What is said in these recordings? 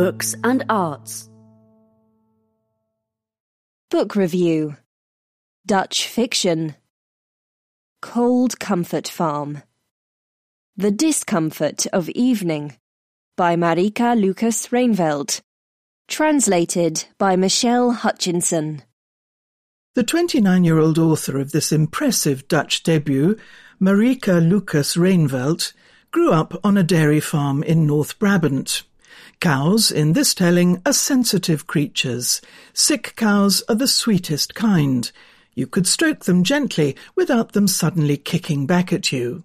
books and arts. Book Review. Dutch Fiction. Cold Comfort Farm. The Discomfort of Evening by Marieke Lucas Rijneveld. Translated by Michele Hutchison. The 29-year-old author of this impressive Dutch debut, Marieke Lucas Rijneveld, grew up on a dairy farm in North Brabant. Cows, in this telling, are sensitive creatures. Sick cows are the sweetest kind. You could stroke them gently without them suddenly kicking back at you.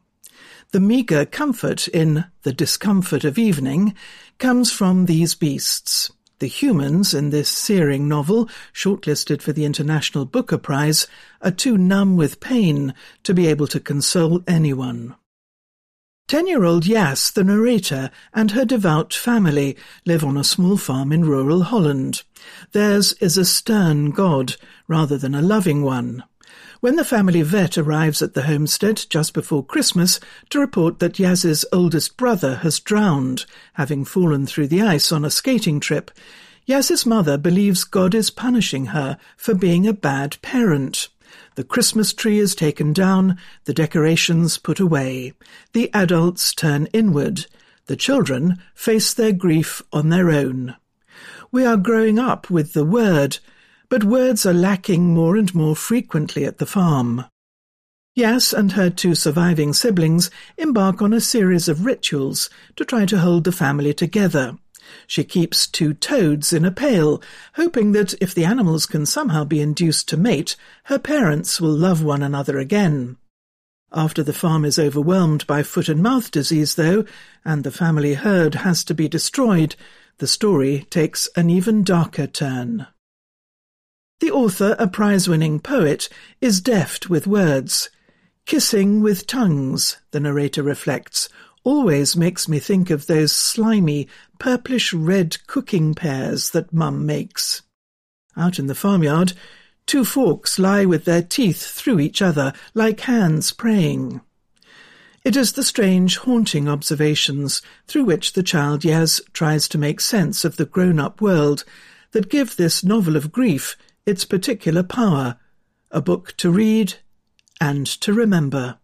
The meagre comfort in The Discomfort of Evening comes from these beasts. The humans in this searing novel, shortlisted for the International Booker Prize, are too numb with pain to be able to console anyone. Ten-year-old Jas, the narrator, and her devout family live on a small farm in rural Holland. Theirs is a stern god, rather than a loving one. When the family vet arrives at the homestead just before Christmas to report that Jas's oldest brother has drowned, having fallen through the ice on a skating trip, Jas's mother believes God is punishing her for being a bad parent. The Christmas tree is taken down, the decorations put away. The adults turn inward. The children face their grief on their own. We are growing up with the word, but words are lacking more and more frequently at the farm. Jas and her two surviving siblings embark on a series of rituals to try to hold the family together. She keeps two toads in a pail, hoping that if the animals can somehow be induced to mate, her parents will love one another again. After the farm is overwhelmed by foot and mouth disease, though, and the family herd has to be destroyed, the story takes an even darker turn. The author, a prize-winning poet, is deft with words. Kissing with tongues, the narrator reflects, always makes me think of those slimy, purplish-red cooking pears that Mum makes. Out in the farmyard, two forks lie with their teeth through each other, like hands praying. It is the strange, haunting observations through which the child Jas tries to make sense of the grown-up world that give this novel of grief its particular power, a book to read and to remember.